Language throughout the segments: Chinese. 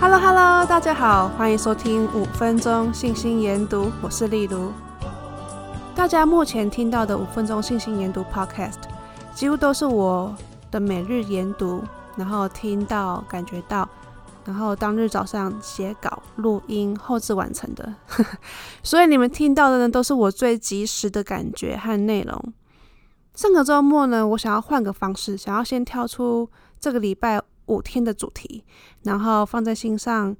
Hello，大家好，欢迎收听五分钟信心研读，我是丽如。大家目前听到的五分钟信心研读 Podcast，几乎都是我的每日研读，然后听到、感觉到，然后当日早上写稿、录音、后制完成的。所以你们听到的呢，都是我最及时的感觉和内容。上个周末呢，我想要换个方式，想要先跳出这个礼拜五天的主题，然后放在心上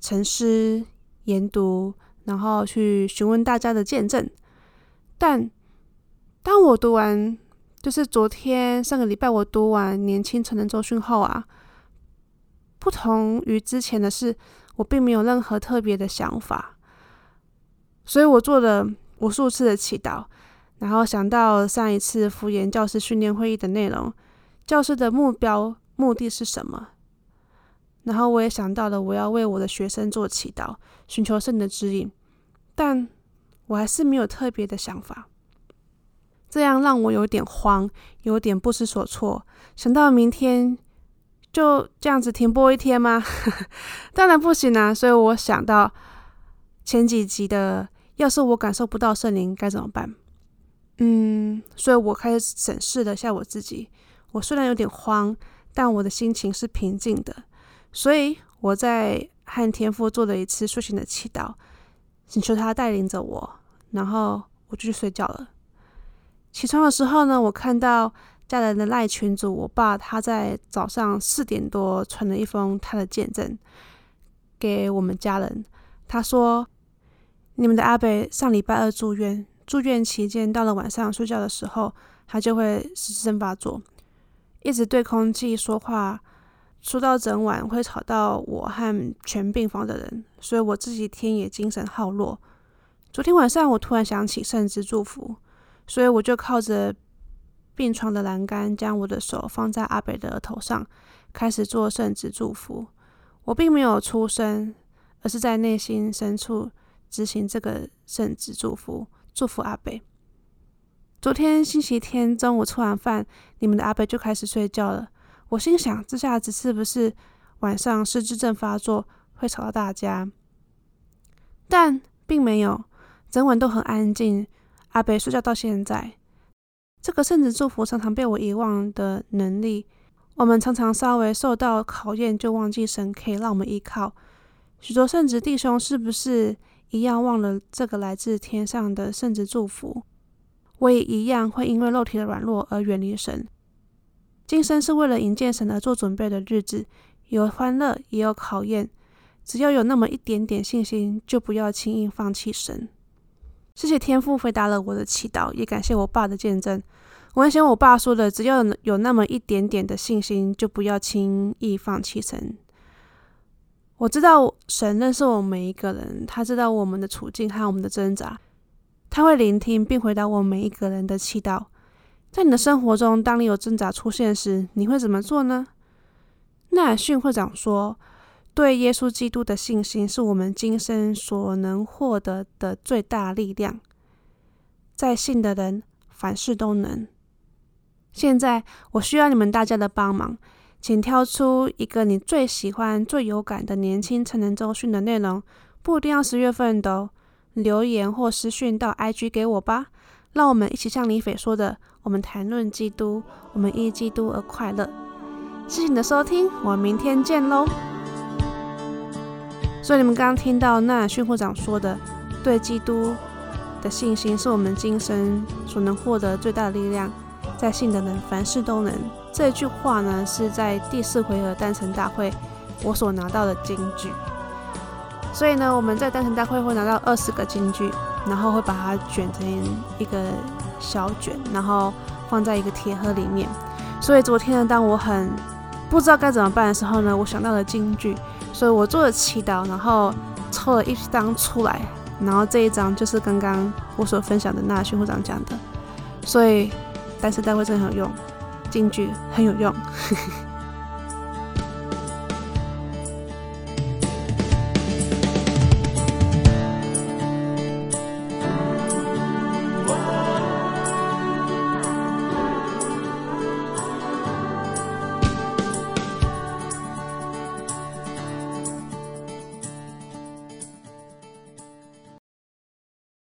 沉思研读，然后去询问大家的见证。但当我读完，就是昨天上个礼拜我读完《年轻成人周讯》后啊，不同于之前的是，我并没有任何特别的想法，所以我做了无数次的祈祷，然后想到上一次辅研教师训练会议的内容，教师的目标。目的是什么？然后我也想到了，我要为我的学生做祈祷，寻求圣的指引，但我还是没有特别的想法，这样让我有点慌，有点不知所措。想到明天就这样子停播一天吗？当然不行啊！所以我想到前几集的，要是我感受不到圣灵该怎么办？嗯，所以我开始审视了下我自己。我虽然有点慌。但我的心情是平静的，所以我在和天父做了一次睡醒的祈祷，请求他带领着我，然后我就去睡觉了。起床的时候呢，我看到家人的赖群组，我爸他在早上四点多传了一封他的见证给我们家人。他说：“你们的阿北上礼拜二住院，住院期间到了晚上睡觉的时候，他就会失智症发作。”一直对空气说话，说到整晚会吵到我和全病房的人，所以我这几天也精神耗弱。昨天晚上我突然想起圣职祝福，所以我就靠着病床的栏杆，将我的手放在阿北的额头上，开始做圣职祝福。我并没有出声，而是在内心深处执行这个圣旨祝福，祝福阿北。昨天星期天中午吃完饭，你们的阿伯就开始睡觉了。我心想，这下子是不是晚上失智症发作会吵到大家？但并没有，整晚都很安静。阿伯睡觉到现在，这个圣职祝福常常被我遗忘的能力，我们常常稍微受到考验就忘记神可以让我们依靠。许多圣职弟兄是不是一样忘了这个来自天上的圣职祝福？我也一样会因为肉体的软弱而远离神。今生是为了迎接神而做准备的日子，有欢乐也有考验。只要有那么一点点信心，就不要轻易放弃神。谢谢天父回答了我的祈祷，也感谢我爸的见证。我很喜欢我爸说的：“只要有那么一点点的信心，就不要轻易放弃神。”我知道神认识我们每一个人，他知道我们的处境和我们的挣扎。他会聆听并回答我们每一个人的祈祷。在你的生活中，当你有挣扎出现时，你会怎么做呢？纳尔逊会长说：“对耶稣基督的信心是我们今生所能获得的最大力量。在信的人，凡事都能。”现在，我需要你们大家的帮忙，请挑出一个你最喜欢、最有感的年轻成人周讯的内容，不一定要十月份的哦。留言或私讯到 IG 给我吧，让我们一起像李斐说的，我们谈论基督，我们因基督而快乐。谢谢你的收听，我们明天见喽。所以你们刚刚听到纳尔逊会长说的，对基督的信心是我们今生所能获得最大的力量，在信的人凡事都能。这句话呢，是在第四回合单成大会我所拿到的金句。所以呢，我们在单身大会会拿到二十个金句，然后会把它卷成一个小卷，然后放在一个铁盒里面。所以昨天呢，当我很不知道该怎么办的时候呢，我想到了金句，所以我做了祈祷，然后抽了一张出来，然后这一张就是刚刚我所分享的纳逊会长讲的。所以单成大会真的很有用，金句很有用。